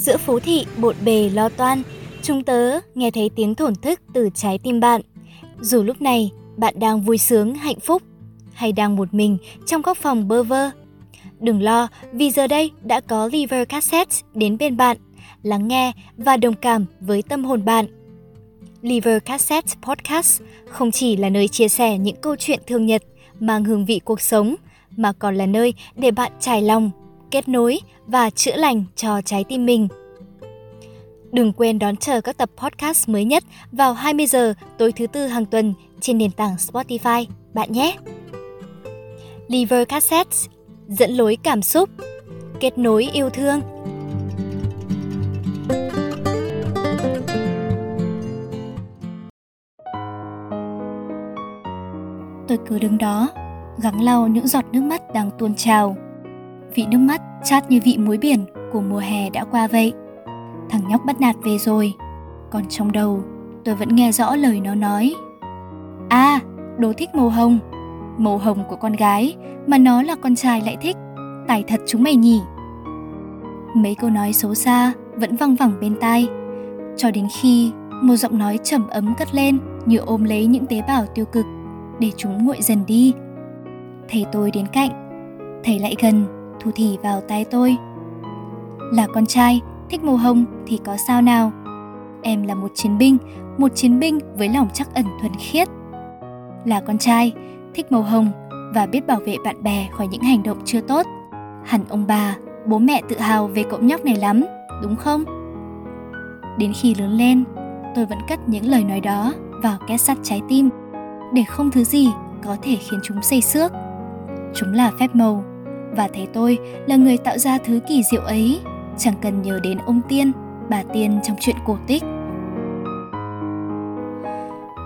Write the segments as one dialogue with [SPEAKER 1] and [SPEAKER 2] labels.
[SPEAKER 1] Giữa phố thị bộn bề lo toan, chúng tớ nghe thấy tiếng thổn thức từ trái tim bạn. Dù lúc này bạn đang vui sướng, hạnh phúc hay đang một mình trong góc phòng bơ vơ. Đừng lo vì giờ đây đã có Liver Cassette đến bên bạn, lắng nghe và đồng cảm với tâm hồn bạn. Liver Cassette Podcast không chỉ là nơi chia sẻ những câu chuyện thường nhật mang hương vị cuộc sống, mà còn là nơi để bạn trải lòng, kết nối và chữa lành cho trái tim mình. Đừng quên đón chờ các tập podcast mới nhất vào 20 giờ tối thứ tư hàng tuần trên nền tảng Spotify bạn nhé. Liver Cassette dẫn lối cảm xúc, kết nối yêu thương. Tôi cứ đứng đó, gắng lau những giọt nước mắt đang tuôn trào. Vị nước mắt chát như vị muối biển của mùa hè đã qua vậy. Thằng nhóc bắt nạt về rồi, còn trong đầu tôi vẫn nghe rõ lời nó nói. À, đồ thích màu hồng, màu hồng của con gái mà nó là con trai lại thích, tài thật chúng mày nhỉ. Mấy câu nói xấu xa vẫn văng vẳng bên tai, cho đến khi một giọng nói trầm ấm cất lên như ôm lấy những tế bào tiêu cực để chúng nguội dần đi. Thầy tôi đến cạnh, thầy lại gần, thủ thì vào tay tôi. Là con trai, thích màu hồng thì có sao nào? Em là một chiến binh, một chiến binh với lòng chắc ẩn thuần khiết. Là con trai, thích màu hồng và biết bảo vệ bạn bè khỏi những hành động chưa tốt. Hẳn ông bà, bố mẹ tự hào về cậu nhóc này lắm, đúng không? Đến khi lớn lên, tôi vẫn cất những lời nói đó vào két sắt trái tim để không thứ gì có thể khiến chúng xây xước. Chúng là phép màu và thấy tôi là người tạo ra thứ kỳ diệu ấy, chẳng cần nhớ đến ông tiên, bà tiên trong chuyện cổ tích.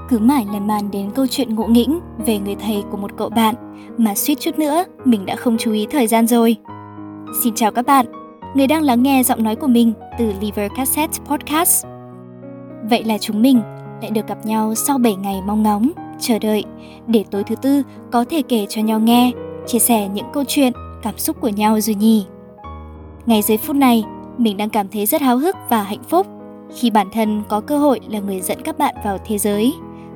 [SPEAKER 1] Cứ mãi là màn đến câu chuyện ngộ nghĩnh về người thầy của một cậu bạn mà suýt chút nữa mình đã không chú ý thời gian rồi. Xin chào các bạn, người đang lắng nghe giọng nói của mình từ Liver Cassette Podcast. Vậy là chúng mình lại được gặp nhau sau 7 ngày mong ngóng, chờ đợi để tối thứ tư có thể kể cho nhau nghe, chia sẻ những câu chuyện, cảm xúc của nhau rồi nhỉ. Ngay giây phút này, mình đang cảm thấy rất háo hức và hạnh phúc khi bản thân có cơ hội là người dẫn các bạn vào thế giới.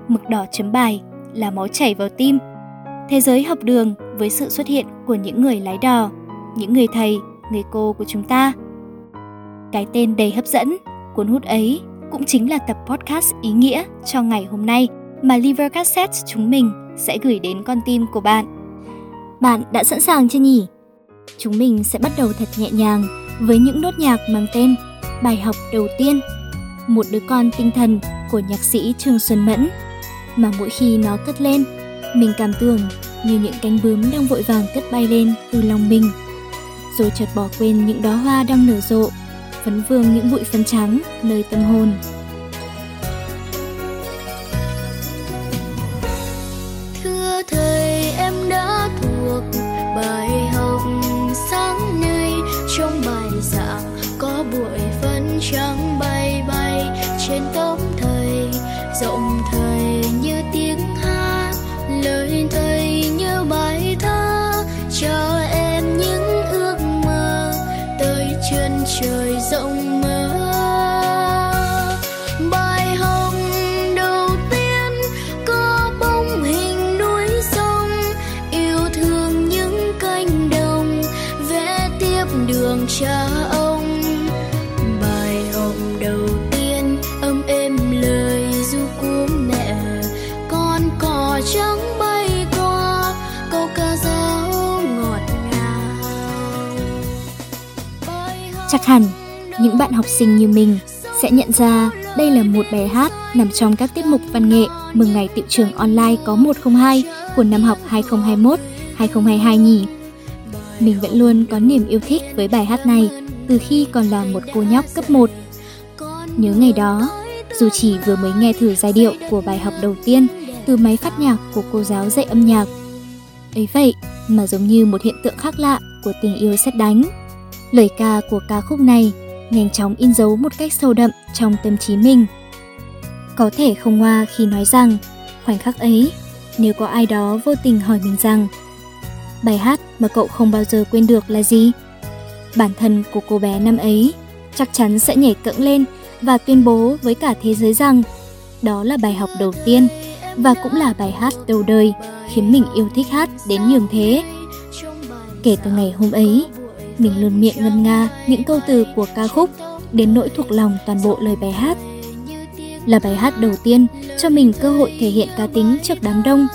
[SPEAKER 1] Mực đỏ chấm bài là máu chảy vào tim. Thế giới học đường với sự xuất hiện của những người lái đò, những người thầy, người cô của chúng ta. Cái tên đầy hấp dẫn, cuốn hút ấy cũng chính là tập podcast ý nghĩa cho ngày hôm nay mà Liver Cassette chúng mình sẽ gửi đến con tim của bạn. Bạn đã sẵn sàng chưa nhỉ? Chúng mình sẽ bắt đầu thật nhẹ nhàng với những nốt nhạc mang tên Bài học đầu tiên, một đứa con tinh thần của nhạc sĩ Trương Xuân Mẫn. Mà mỗi khi nó cất lên, mình cảm tưởng như những cánh bướm đang vội vàng cất bay lên từ lòng mình. Rồi chợt bỏ quên những đóa hoa đang nở rộ, phấn vương những bụi phấn trắng nơi tâm hồn. Chắc hẳn, những bạn học sinh như mình sẽ nhận ra đây là một bài hát nằm trong các tiết mục văn nghệ mừng ngày tiệu trường online có 102 của năm học 2021-2022 nhỉ. Mình vẫn luôn có niềm yêu thích với bài hát này từ khi còn là một cô nhóc cấp 1. Nhớ ngày đó, dù chỉ vừa mới nghe thử giai điệu của bài học đầu tiên từ máy phát nhạc của cô giáo dạy âm nhạc. Ấy vậy mà giống như một hiện tượng khác lạ của tình yêu xét đánh Lời ca của ca khúc này nhanh chóng in dấu một cách sâu đậm trong tâm trí mình. Có thể không hoa khi nói rằng khoảnh khắc ấy, nếu có ai đó vô tình hỏi mình rằng bài hát mà cậu không bao giờ quên được là gì? Bản thân của cô bé năm ấy chắc chắn sẽ nhảy cẫng lên và tuyên bố với cả thế giới rằng đó là bài học đầu tiên và cũng là bài hát đầu đời khiến mình yêu thích hát đến nhường thế. Kể từ ngày hôm ấy, mình luôn miệng ngân nga những câu từ của ca khúc đến nỗi thuộc lòng toàn bộ lời bài hát. Là bài hát đầu tiên cho mình cơ hội thể hiện cá tính trước đám đông.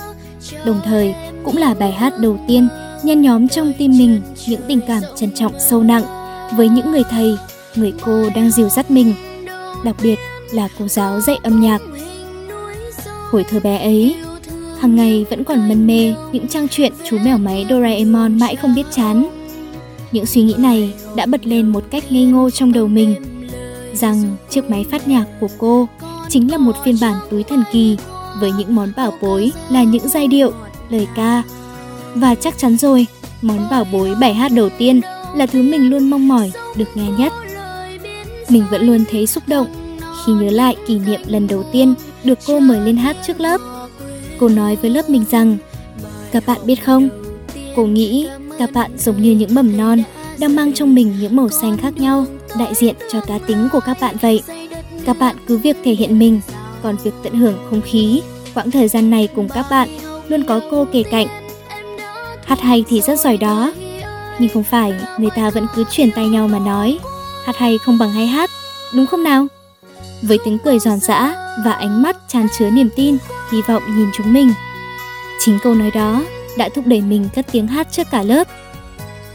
[SPEAKER 1] Đồng thời cũng là bài hát đầu tiên nhen nhóm trong tim mình những tình cảm trân trọng sâu nặng với những người thầy, người cô đang dìu dắt mình, đặc biệt là cô giáo dạy âm nhạc. Hồi thơ bé ấy, hàng ngày vẫn còn mân mê những trang truyện chú mèo máy Doraemon mãi không biết chán. Những suy nghĩ này đã bật lên một cách ngây ngô trong đầu mình, rằng chiếc máy phát nhạc của cô chính là một phiên bản túi thần kỳ với những món bảo bối là những giai điệu, lời ca. Và chắc chắn rồi, món bảo bối bài hát đầu tiên là thứ mình luôn mong mỏi được nghe nhất. Mình vẫn luôn thấy xúc động khi nhớ lại kỷ niệm lần đầu tiên được cô mời lên hát trước lớp. Cô nói với lớp mình rằng, các bạn biết không, cô nghĩ các bạn giống như những mầm non đang mang trong mình những màu xanh khác nhau, đại diện cho cá tính của các bạn vậy. Các bạn cứ việc thể hiện mình, còn việc tận hưởng không khí, quãng thời gian này cùng các bạn luôn có cô kề cạnh. Hát hay thì rất giỏi đó, nhưng không phải người ta vẫn cứ truyền tay nhau mà nói hát hay không bằng hay hát, đúng không nào? Với tiếng cười giòn giã và ánh mắt tràn chứa niềm tin, hy vọng nhìn chúng mình. Chính câu nói đó đã thúc đẩy mình cất tiếng hát trước cả lớp.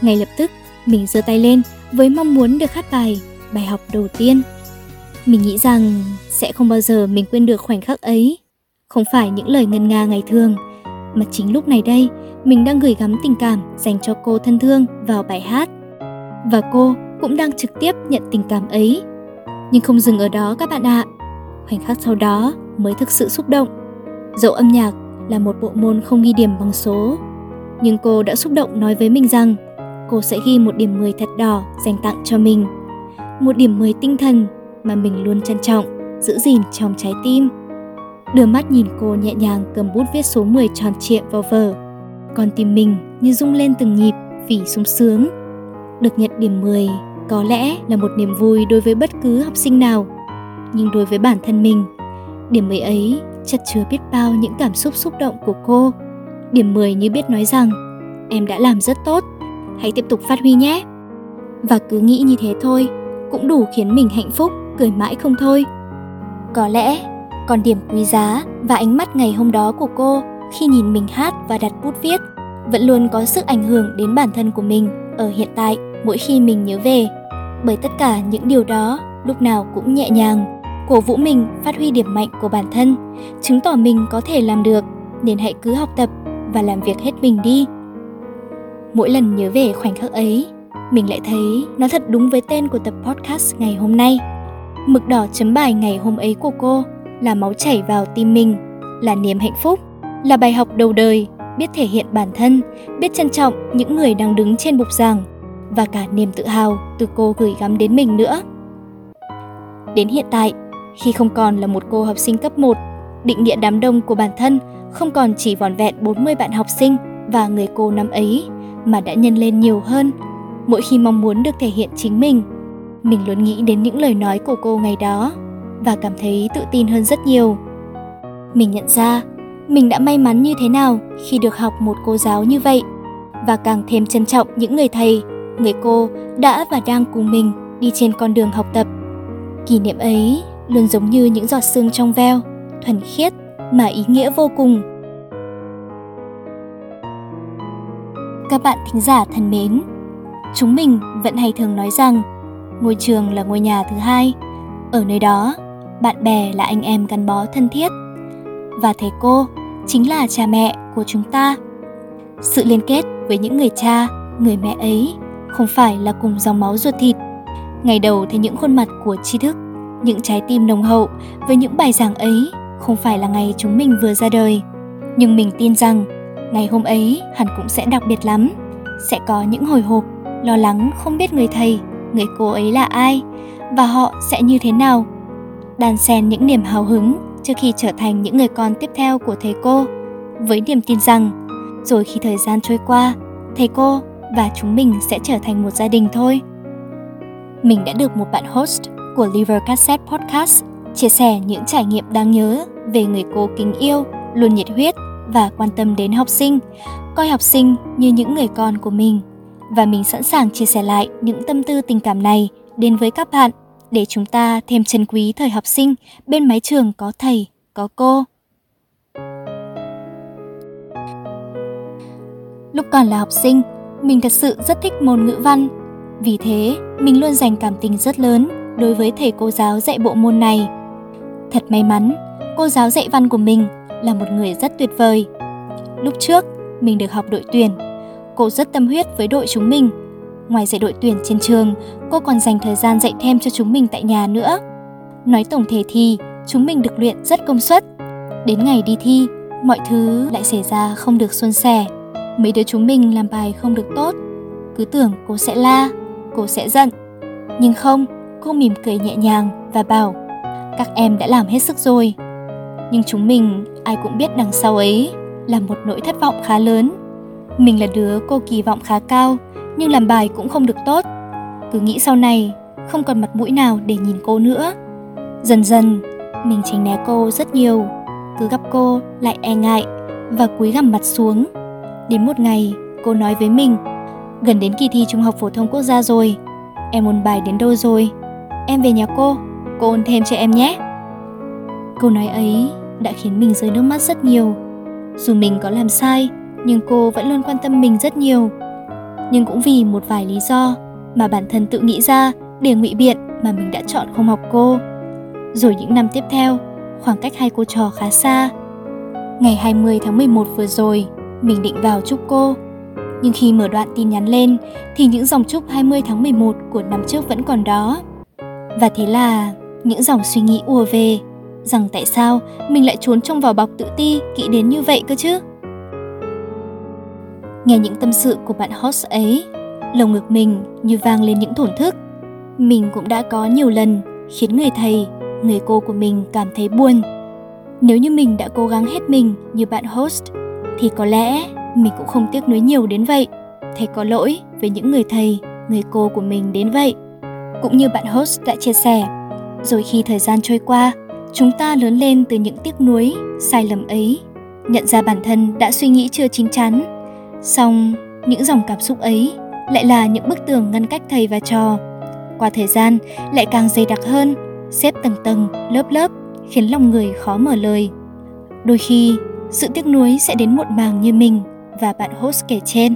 [SPEAKER 1] Ngay lập tức, mình giơ tay lên với mong muốn được hát bài, bài học đầu tiên. Mình nghĩ rằng sẽ không bao giờ mình quên được khoảnh khắc ấy. Không phải những lời ngân nga ngày thường, mà chính lúc này đây mình đang gửi gắm tình cảm dành cho cô thân thương vào bài hát. Và cô cũng đang trực tiếp nhận tình cảm ấy. Nhưng không dừng ở đó các bạn ạ. Khoảnh khắc sau đó mới thực sự xúc động. Dẫu âm nhạc là một bộ môn không ghi điểm bằng số, nhưng cô đã xúc động nói với mình rằng cô sẽ ghi một điểm 10 thật đỏ dành tặng cho mình. Một điểm 10 tinh thần mà mình luôn trân trọng, giữ gìn trong trái tim. Đưa mắt nhìn cô nhẹ nhàng cầm bút viết số 10 tròn trịa vào vở. Còn tim mình như rung lên từng nhịp vì sung sướng. Được nhận điểm 10 có lẽ là một niềm vui đối với bất cứ học sinh nào. Nhưng đối với bản thân mình, điểm 10 ấy chất chứa biết bao những cảm xúc xúc động của cô. Điểm 10 như biết nói rằng, em đã làm rất tốt, hãy tiếp tục phát huy nhé. Và cứ nghĩ như thế thôi, cũng đủ khiến mình hạnh phúc, cười mãi không thôi. Có lẽ, còn điểm quý giá và ánh mắt ngày hôm đó của cô khi nhìn mình hát và đặt bút viết vẫn luôn có sức ảnh hưởng đến bản thân của mình ở hiện tại mỗi khi mình nhớ về. Bởi tất cả những điều đó lúc nào cũng nhẹ nhàng, cổ vũ mình phát huy điểm mạnh của bản thân, chứng tỏ mình có thể làm được, nên hãy cứ học tập và làm việc hết mình đi. Mỗi lần nhớ về khoảnh khắc ấy, mình lại thấy nó thật đúng với tên của tập podcast ngày hôm nay. Mực đỏ chấm bài ngày hôm ấy của cô là máu chảy vào tim mình, là niềm hạnh phúc, là bài học đầu đời, biết thể hiện bản thân, biết trân trọng những người đang đứng trên bục giảng và cả niềm tự hào từ cô gửi gắm đến mình nữa. Đến hiện tại, khi không còn là một cô học sinh cấp 1, định nghĩa đám đông của bản thân không còn chỉ vòn vẹn 40 bạn học sinh và người cô năm ấy mà đã nhân lên nhiều hơn. Mỗi khi mong muốn được thể hiện chính mình, mình luôn nghĩ đến những lời nói của cô ngày đó và cảm thấy tự tin hơn rất nhiều. Mình nhận ra mình đã may mắn như thế nào khi được học một cô giáo như vậy và càng thêm trân trọng những người thầy, người cô đã và đang cùng mình đi trên con đường học tập. Kỷ niệm ấy luôn giống như những giọt sương trong veo, thuần khiết mà ý nghĩa vô cùng. Các bạn thính giả thân mến, chúng mình vẫn hay thường nói rằng ngôi trường là ngôi nhà thứ hai. Ở nơi đó, bạn bè là anh em gắn bó thân thiết và thầy cô chính là cha mẹ của chúng ta. Sự liên kết với những người cha, người mẹ ấy không phải là cùng dòng máu ruột thịt. Ngày đầu thấy những khuôn mặt của tri thức, những trái tim nồng hậu với những bài giảng ấy không phải là ngày chúng mình vừa ra đời. Nhưng mình tin rằng ngày hôm ấy hẳn cũng sẽ đặc biệt lắm. Sẽ có những hồi hộp, lo lắng không biết người thầy, người cô ấy là ai và họ sẽ như thế nào đan xen những niềm hào hứng trước khi trở thành những người con tiếp theo của thầy cô với niềm tin rằng rồi khi thời gian trôi qua thầy cô và chúng mình sẽ trở thành một gia đình thôi mình đã được một bạn host của Liver Cassette Podcast chia sẻ những trải nghiệm đáng nhớ về người cô kính yêu, luôn nhiệt huyết và quan tâm đến học sinh, coi học sinh như những người con của mình. Và mình sẵn sàng chia sẻ lại những tâm tư tình cảm này đến với các bạn để chúng ta thêm trân quý thời học sinh bên mái trường có thầy, có cô. Lúc còn là học sinh, mình thật sự rất thích môn ngữ văn. Vì thế, mình luôn dành cảm tình rất lớn đối với thầy cô giáo dạy bộ môn này. Thật may mắn, cô giáo dạy văn của mình là một người rất tuyệt vời. Lúc trước, mình được học đội tuyển. Cô rất tâm huyết với đội chúng mình. Ngoài dạy đội tuyển trên trường, cô còn dành thời gian dạy thêm cho chúng mình tại nhà nữa. Nói tổng thể thì, chúng mình được luyện rất công suất. Đến ngày đi thi, mọi thứ lại xảy ra không được suôn sẻ. Mấy đứa chúng mình làm bài không được tốt. Cứ tưởng cô sẽ la, cô sẽ giận. Nhưng không, cô mỉm cười nhẹ nhàng và bảo các em đã làm hết sức rồi. Nhưng chúng mình ai cũng biết đằng sau ấy là một nỗi thất vọng khá lớn. Mình là đứa cô kỳ vọng khá cao, nhưng làm bài cũng không được tốt. Cứ nghĩ sau này không còn mặt mũi nào để nhìn cô nữa. Dần dần, mình tránh né cô rất nhiều. Cứ gặp cô lại e ngại và cúi gằm mặt xuống. Đến một ngày, cô nói với mình, gần đến kỳ thi Trung học phổ thông quốc gia rồi. Em ôn bài đến đâu rồi? Em về nhà cô, cô ôn thêm cho em nhé. Câu nói ấy đã khiến mình rơi nước mắt rất nhiều. Dù mình có làm sai, nhưng cô vẫn luôn quan tâm mình rất nhiều. Nhưng cũng vì một vài lý do mà bản thân tự nghĩ ra để ngụy biện mà mình đã chọn không học cô. Rồi những năm tiếp theo, khoảng cách hai cô trò khá xa. Ngày 20 tháng 11 vừa rồi, mình định vào chúc cô. Nhưng khi mở đoạn tin nhắn lên thì những dòng chúc 20 tháng 11 của năm trước vẫn còn đó. Và thế là những dòng suy nghĩ ùa về rằng tại sao mình lại trốn trong vỏ bọc tự ti kỹ đến như vậy cơ chứ nghe những tâm sự của bạn host ấy, lồng ngực mình như vang lên những thổn thức. Mình cũng đã có nhiều lần khiến người thầy, người cô của mình cảm thấy buồn. Nếu như mình đã cố gắng hết mình như bạn host, thì có lẽ mình cũng không tiếc nuối nhiều đến vậy. Thầy có lỗi với những người thầy, người cô của mình đến vậy. Cũng như bạn host đã chia sẻ, rồi khi thời gian trôi qua, chúng ta lớn lên từ những tiếc nuối, sai lầm ấy. Nhận ra bản thân đã suy nghĩ chưa chín chắn song những dòng cảm xúc ấy lại là những bức tường ngăn cách thầy và trò. Qua thời gian, lại càng dày đặc hơn, xếp tầng tầng, lớp lớp, khiến lòng người khó mở lời. Đôi khi, sự tiếc nuối sẽ đến muộn màng như mình và bạn host kể trên.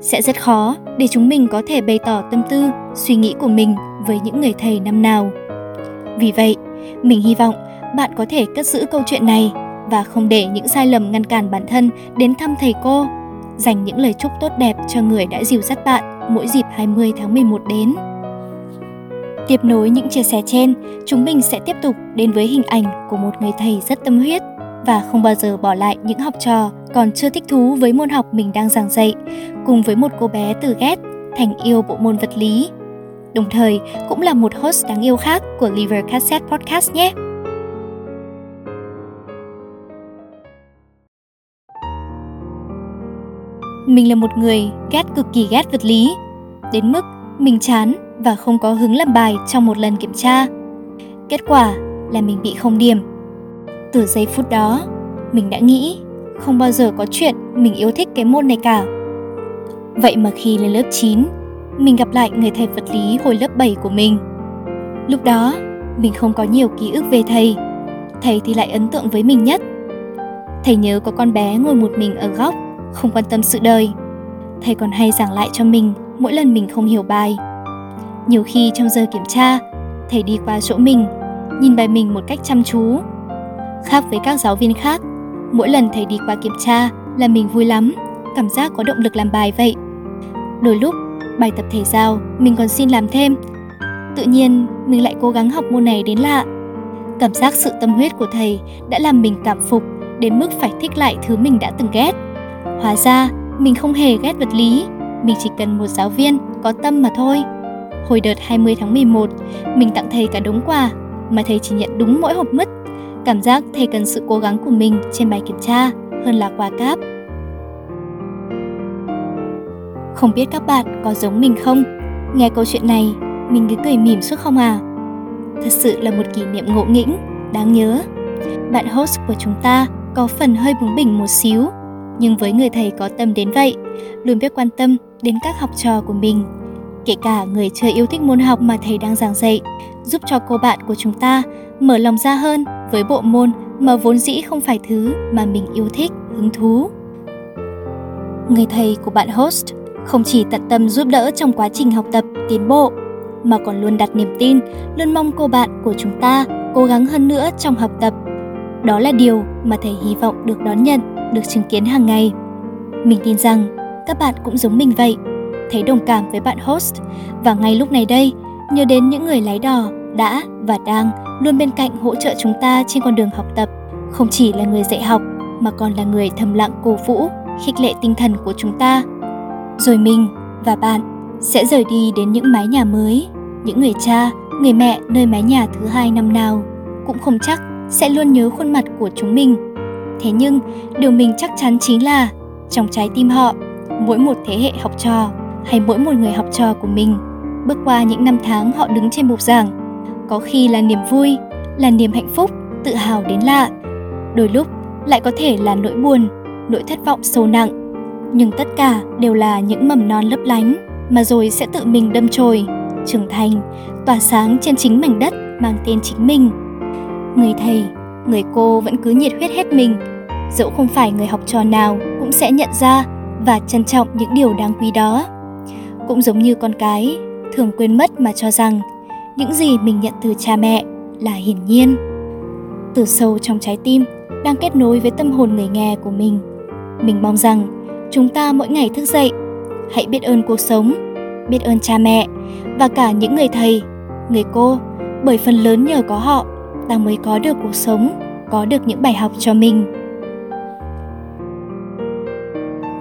[SPEAKER 1] Sẽ rất khó để chúng mình có thể bày tỏ tâm tư, suy nghĩ của mình với những người thầy năm nào. Vì vậy, mình hy vọng bạn có thể cất giữ câu chuyện này và không để những sai lầm ngăn cản bản thân đến thăm thầy cô. Dành những lời chúc tốt đẹp cho người đã dìu dắt bạn mỗi dịp 20 tháng 11 đến. Tiếp nối những chia sẻ trên, chúng mình sẽ tiếp tục đến với hình ảnh của một người thầy rất tâm huyết và không bao giờ bỏ lại những học trò còn chưa thích thú với môn học mình đang giảng dạy, cùng với một cô bé từ ghét thành yêu bộ môn vật lý. Đồng thời cũng là một host đáng yêu khác của Liver Cassette Podcast nhé. Mình là một người ghét cực kỳ ghét vật lý, đến mức mình chán và không có hứng làm bài trong một lần kiểm tra. Kết quả là mình bị không điểm. Từ giây phút đó, mình đã nghĩ không bao giờ có chuyện mình yêu thích cái môn này cả. Vậy mà khi lên lớp 9, mình gặp lại người thầy vật lý hồi lớp 7 của mình. Lúc đó, mình không có nhiều ký ức về thầy. Thầy thì lại ấn tượng với mình nhất. Thầy nhớ có con bé ngồi một mình ở góc không quan tâm sự đời. Thầy còn hay giảng lại cho mình mỗi lần mình không hiểu bài. Nhiều khi trong giờ kiểm tra, thầy đi qua chỗ mình, nhìn bài mình một cách chăm chú. Khác với các giáo viên khác, mỗi lần thầy đi qua kiểm tra là mình vui lắm, cảm giác có động lực làm bài vậy. Đôi lúc, bài tập thể giao mình còn xin làm thêm. Tự nhiên, mình lại cố gắng học môn này đến lạ. Cảm giác sự tâm huyết của thầy đã làm mình cảm phục đến mức phải thích lại thứ mình đã từng ghét. Hóa ra, mình không hề ghét vật lý, mình chỉ cần một giáo viên có tâm mà thôi. Hồi đợt 20 tháng 11, mình tặng thầy cả đống quà, mà thầy chỉ nhận đúng mỗi hộp mứt. Cảm giác thầy cần sự cố gắng của mình trên bài kiểm tra hơn là quà cáp. Không biết các bạn có giống mình không? Nghe câu chuyện này, mình cứ cười mỉm suốt không à? Thật sự là một kỷ niệm ngộ nghĩnh, đáng nhớ. Bạn host của chúng ta có phần hơi bướng bỉnh một xíu, nhưng với người thầy có tâm đến vậy, luôn biết quan tâm đến các học trò của mình. Kể cả người chưa yêu thích môn học mà thầy đang giảng dạy, giúp cho cô bạn của chúng ta mở lòng ra hơn với bộ môn mà vốn dĩ không phải thứ mà mình yêu thích, hứng thú. Người thầy của bạn host không chỉ tận tâm giúp đỡ trong quá trình học tập, tiến bộ, mà còn luôn đặt niềm tin, luôn mong cô bạn của chúng ta cố gắng hơn nữa trong học tập. Đó là điều mà thầy hy vọng được đón nhận, được chứng kiến hàng ngày. Mình tin rằng các bạn cũng giống mình vậy, thấy đồng cảm với bạn host và ngay lúc này đây, nhớ đến những người lái đò đã và đang luôn bên cạnh hỗ trợ chúng ta trên con đường học tập, không chỉ là người dạy học mà còn là người thầm lặng cổ vũ, khích lệ tinh thần của chúng ta. Rồi mình và bạn sẽ rời đi đến những mái nhà mới, những người cha, người mẹ nơi mái nhà thứ hai năm nào cũng không chắc sẽ luôn nhớ khuôn mặt của chúng mình. Thế nhưng, điều mình chắc chắn chính là trong trái tim họ, mỗi một thế hệ học trò hay mỗi một người học trò của mình bước qua những năm tháng họ đứng trên bục giảng có khi là niềm vui là niềm hạnh phúc tự hào đến lạ. Đôi lúc lại có thể là nỗi buồn nỗi thất vọng sâu nặng. Nhưng tất cả đều là những mầm non lấp lánh mà rồi sẽ tự mình đâm chồi trưởng thành tỏa sáng trên chính mảnh đất mang tên chính mình. Người thầy người cô vẫn cứ nhiệt huyết hết mình. Dẫu không phải người học trò nào cũng sẽ nhận ra và trân trọng những điều đáng quý đó. Cũng giống như con cái, thường quên mất mà cho rằng những gì mình nhận từ cha mẹ là hiển nhiên. Từ sâu trong trái tim đang kết nối với tâm hồn người nghe của mình mình mong rằng chúng ta mỗi ngày thức dậy, hãy biết ơn cuộc sống, biết ơn cha mẹ và cả những người thầy, người cô bởi phần lớn nhờ có họ ta mới có được cuộc sống, có được những bài học cho mình.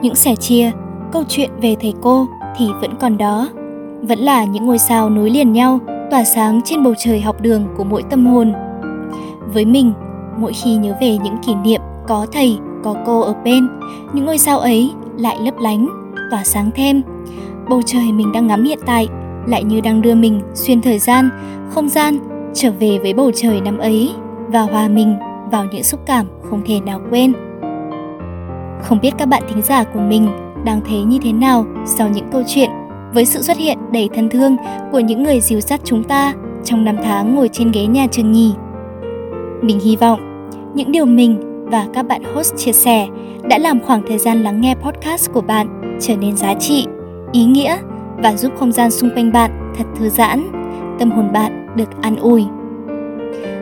[SPEAKER 1] Những sẻ chia, câu chuyện về thầy cô thì vẫn còn đó, vẫn là những ngôi sao nối liền nhau, tỏa sáng trên bầu trời học đường của mỗi tâm hồn. Với mình, mỗi khi nhớ về những kỷ niệm có thầy, có cô ở bên, những ngôi sao ấy lại lấp lánh, tỏa sáng thêm. Bầu trời mình đang ngắm hiện tại, lại như đang đưa mình xuyên thời gian, không gian trở về với bầu trời năm ấy và hòa mình vào những xúc cảm không thể nào quên không biết các bạn thính giả của mình đang thấy như thế nào sau những câu chuyện với sự xuất hiện đầy thân thương của những người dìu dắt chúng ta trong năm tháng ngồi trên ghế nhà trường nhì. Mình hy vọng những điều mình và các bạn host chia sẻ đã làm khoảng thời gian lắng nghe podcast của bạn trở nên giá trị, ý nghĩa và giúp không gian xung quanh bạn thật thư giãn, tâm hồn bạn được an ủi.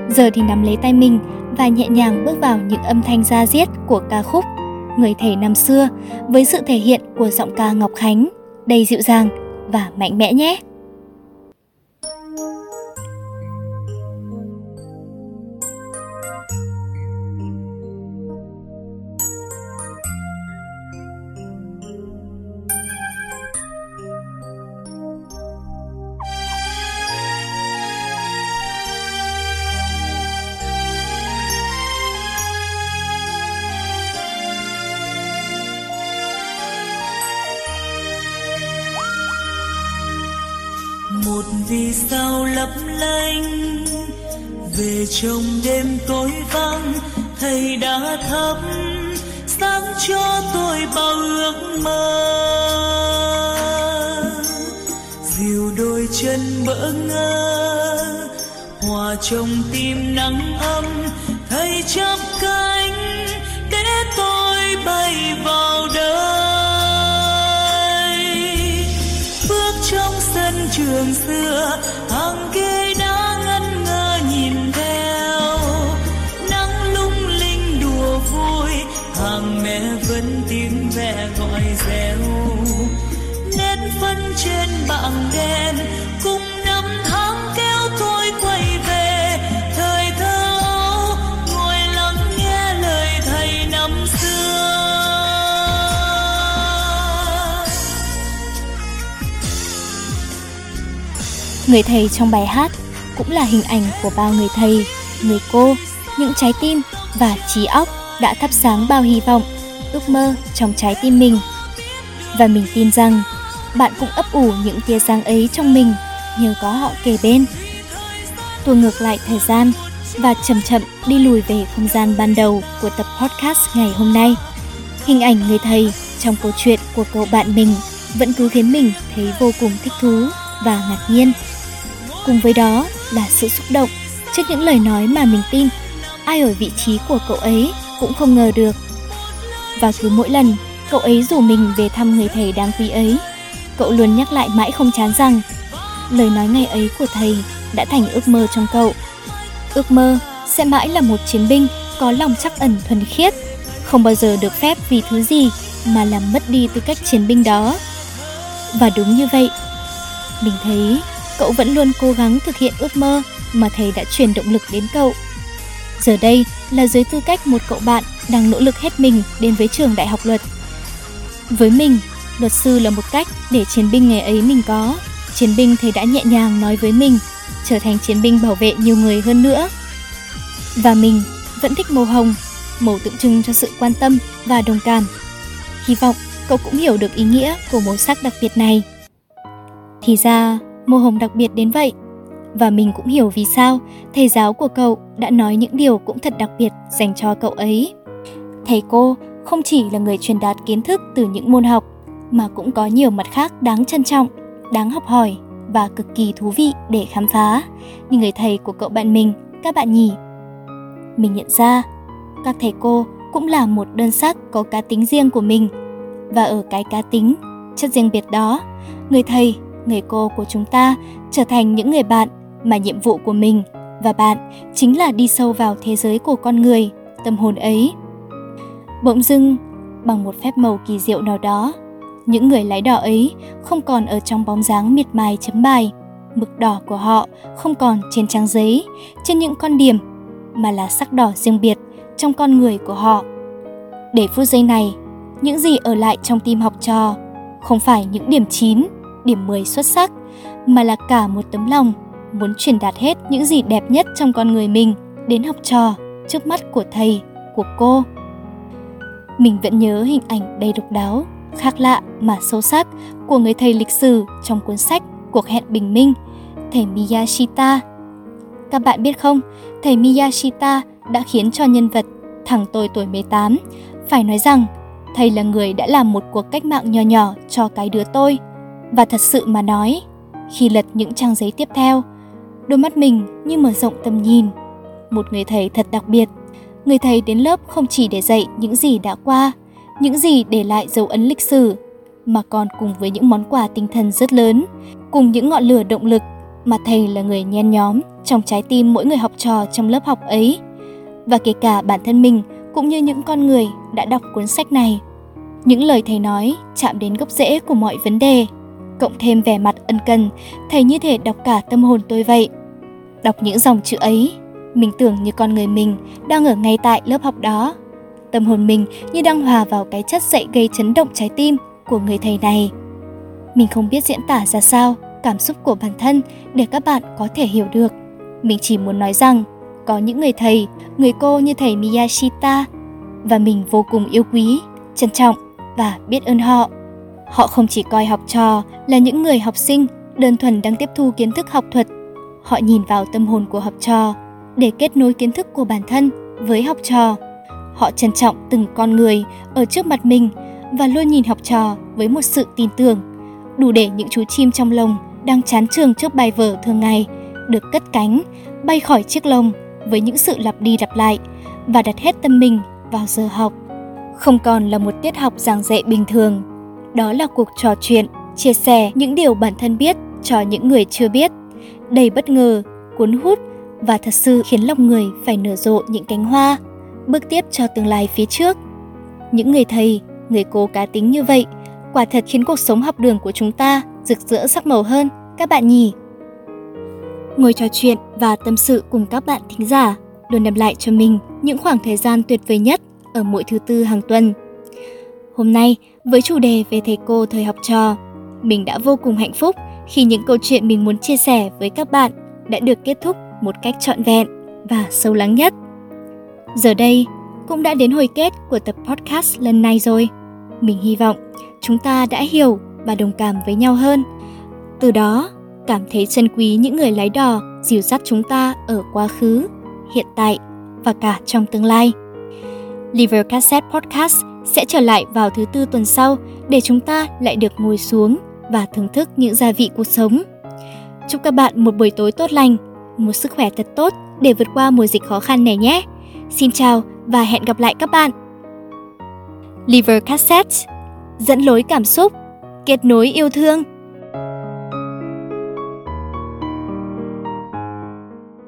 [SPEAKER 1] Giờ thì nắm lấy tay mình và nhẹ nhàng bước vào những âm thanh da diết của ca khúc Người thầy năm xưa với sự thể hiện của giọng ca Ngọc Khánh, đầy dịu dàng và mạnh mẽ nhé.
[SPEAKER 2] Vì sao lấp lánh? Về trong đêm tối vắng, thầy đã thắp sáng cho tôi bao ước mơ. Dìu đôi chân bỡ ngơ hòa trong tim nắng ấm, thầy chấp trường xưa.
[SPEAKER 1] Người thầy trong bài hát cũng là hình ảnh của bao người thầy, người cô, những trái tim và trí óc đã thắp sáng bao hy vọng, ước mơ trong trái tim mình. Và mình tin rằng bạn cũng ấp ủ những tia sáng ấy trong mình nhờ có họ kề bên. Tua ngược lại thời gian và chậm chậm đi lùi về không gian ban đầu của tập podcast ngày hôm nay. Hình ảnh người thầy trong câu chuyện của cậu bạn mình vẫn cứ khiến mình thấy vô cùng thích thú và ngạc nhiên. Cùng với đó là sự xúc động trước những lời nói mà mình tin ai ở vị trí của cậu ấy cũng không ngờ được. Và cứ mỗi lần cậu ấy rủ mình về thăm người thầy đáng quý ấy, cậu luôn nhắc lại mãi không chán rằng lời nói ngày ấy của thầy đã thành ước mơ trong cậu. Ước mơ sẽ mãi là một chiến binh có lòng chắc ẩn thuần khiết, không bao giờ được phép vì thứ gì mà làm mất đi tư cách chiến binh đó. Và đúng như vậy, mình thấy cậu vẫn luôn cố gắng thực hiện ước mơ mà thầy đã truyền động lực đến cậu. Giờ đây là dưới tư cách một cậu bạn đang nỗ lực hết mình đến với trường đại học luật. Với mình, luật sư là một cách để chiến binh ngày ấy mình có. Chiến binh thầy đã nhẹ nhàng nói với mình, trở thành chiến binh bảo vệ nhiều người hơn nữa. Và mình vẫn thích màu hồng, màu tượng trưng cho sự quan tâm và đồng cảm. Hy vọng cậu cũng hiểu được ý nghĩa của màu sắc đặc biệt này. Thì ra, màu hồng đặc biệt đến vậy. Và mình cũng hiểu vì sao thầy giáo của cậu đã nói những điều cũng thật đặc biệt dành cho cậu ấy. Thầy cô không chỉ là người truyền đạt kiến thức từ những môn học mà cũng có nhiều mặt khác đáng trân trọng, đáng học hỏi và cực kỳ thú vị để khám phá như người thầy của cậu bạn mình, các bạn nhỉ. Mình nhận ra, các thầy cô cũng là một đơn sắc có cá tính riêng của mình và ở cái cá tính, chất riêng biệt đó, người thầy, người cô của chúng ta trở thành những người bạn mà nhiệm vụ của mình và bạn chính là đi sâu vào thế giới của con người, tâm hồn ấy. Bỗng dưng, bằng một phép màu kỳ diệu nào đó, những người lái đỏ ấy không còn ở trong bóng dáng miệt mài chấm bài, mực đỏ của họ không còn trên trang giấy, trên những con điểm, mà là sắc đỏ riêng biệt trong con người của họ. Để phút giây này, những gì ở lại trong tim học trò không phải những điểm 9, điểm 10 xuất sắc, mà là cả một tấm lòng muốn truyền đạt hết những gì đẹp nhất trong con người mình đến học trò trước mắt của thầy, của cô. Mình vẫn nhớ hình ảnh đầy độc đáo, khác lạ mà sâu sắc của người thầy lịch sử trong cuốn sách Cuộc hẹn bình minh, thầy Miyashita. Các bạn biết không, thầy Miyashita đã khiến cho nhân vật thằng tôi tuổi 18 phải nói rằng thầy là người đã làm một cuộc cách mạng nhỏ nhỏ cho cái đứa tôi. Và thật sự mà nói, khi lật những trang giấy tiếp theo, đôi mắt mình như mở rộng tầm nhìn. Một người thầy thật đặc biệt. Người thầy đến lớp không chỉ để dạy những gì đã qua, những gì để lại dấu ấn lịch sử, mà còn cùng với những món quà tinh thần rất lớn, cùng những ngọn lửa động lực mà thầy là người nhen nhóm trong trái tim mỗi người học trò trong lớp học ấy. Và kể cả bản thân mình cũng như những con người đã đọc cuốn sách này. Những lời thầy nói chạm đến gốc rễ của mọi vấn đề cộng thêm vẻ mặt ân cần, thầy như thể đọc cả tâm hồn tôi vậy. Đọc những dòng chữ ấy, mình tưởng như con người mình đang ở ngay tại lớp học đó. Tâm hồn mình như đang hòa vào cái chất dạy gây chấn động trái tim của người thầy này. Mình không biết diễn tả ra sao cảm xúc của bản thân để các bạn có thể hiểu được. Mình chỉ muốn nói rằng có những người thầy, người cô như thầy Miyashita và mình vô cùng yêu quý, trân trọng và biết ơn họ. Họ không chỉ coi học trò là những người học sinh đơn thuần đang tiếp thu kiến thức học thuật, họ nhìn vào tâm hồn của học trò để kết nối kiến thức của bản thân với học trò. Họ trân trọng từng con người ở trước mặt mình và luôn nhìn học trò với một sự tin tưởng, đủ để những chú chim trong lồng đang chán trường trước bài vở thường ngày được cất cánh, bay khỏi chiếc lồng với những sự lặp đi lặp lại và đặt hết tâm mình vào giờ học. Không còn là một tiết học giảng dạy bình thường đó là cuộc trò chuyện, chia sẻ những điều bản thân biết cho những người chưa biết. Đầy bất ngờ, cuốn hút và thật sự khiến lòng người phải nở rộ những cánh hoa, bước tiếp cho tương lai phía trước. Những người thầy, người cô cá tính như vậy, quả thật khiến cuộc sống học đường của chúng ta rực rỡ sắc màu hơn, các bạn nhỉ? Ngồi trò chuyện và tâm sự cùng các bạn thính giả luôn đem lại cho mình những khoảng thời gian tuyệt vời nhất ở mỗi thứ tư hàng tuần. Hôm nay, với chủ đề về thầy cô thời học trò, mình đã vô cùng hạnh phúc khi những câu chuyện mình muốn chia sẻ với các bạn đã được kết thúc một cách trọn vẹn và sâu lắng nhất. Giờ đây, cũng đã đến hồi kết của tập podcast lần này rồi. Mình hy vọng chúng ta đã hiểu và đồng cảm với nhau hơn. Từ đó, cảm thấy trân quý những người lái đò dìu dắt chúng ta ở quá khứ, hiện tại và cả trong tương lai. Liver Cassette Podcast sẽ trở lại vào thứ tư tuần sau để chúng ta lại được ngồi xuống và thưởng thức những gia vị cuộc sống. Chúc các bạn một buổi tối tốt lành, một sức khỏe thật tốt để vượt qua mùa dịch khó khăn này nhé. Xin chào và hẹn gặp lại các bạn. Liver Cassette dẫn lối cảm xúc, kết nối yêu thương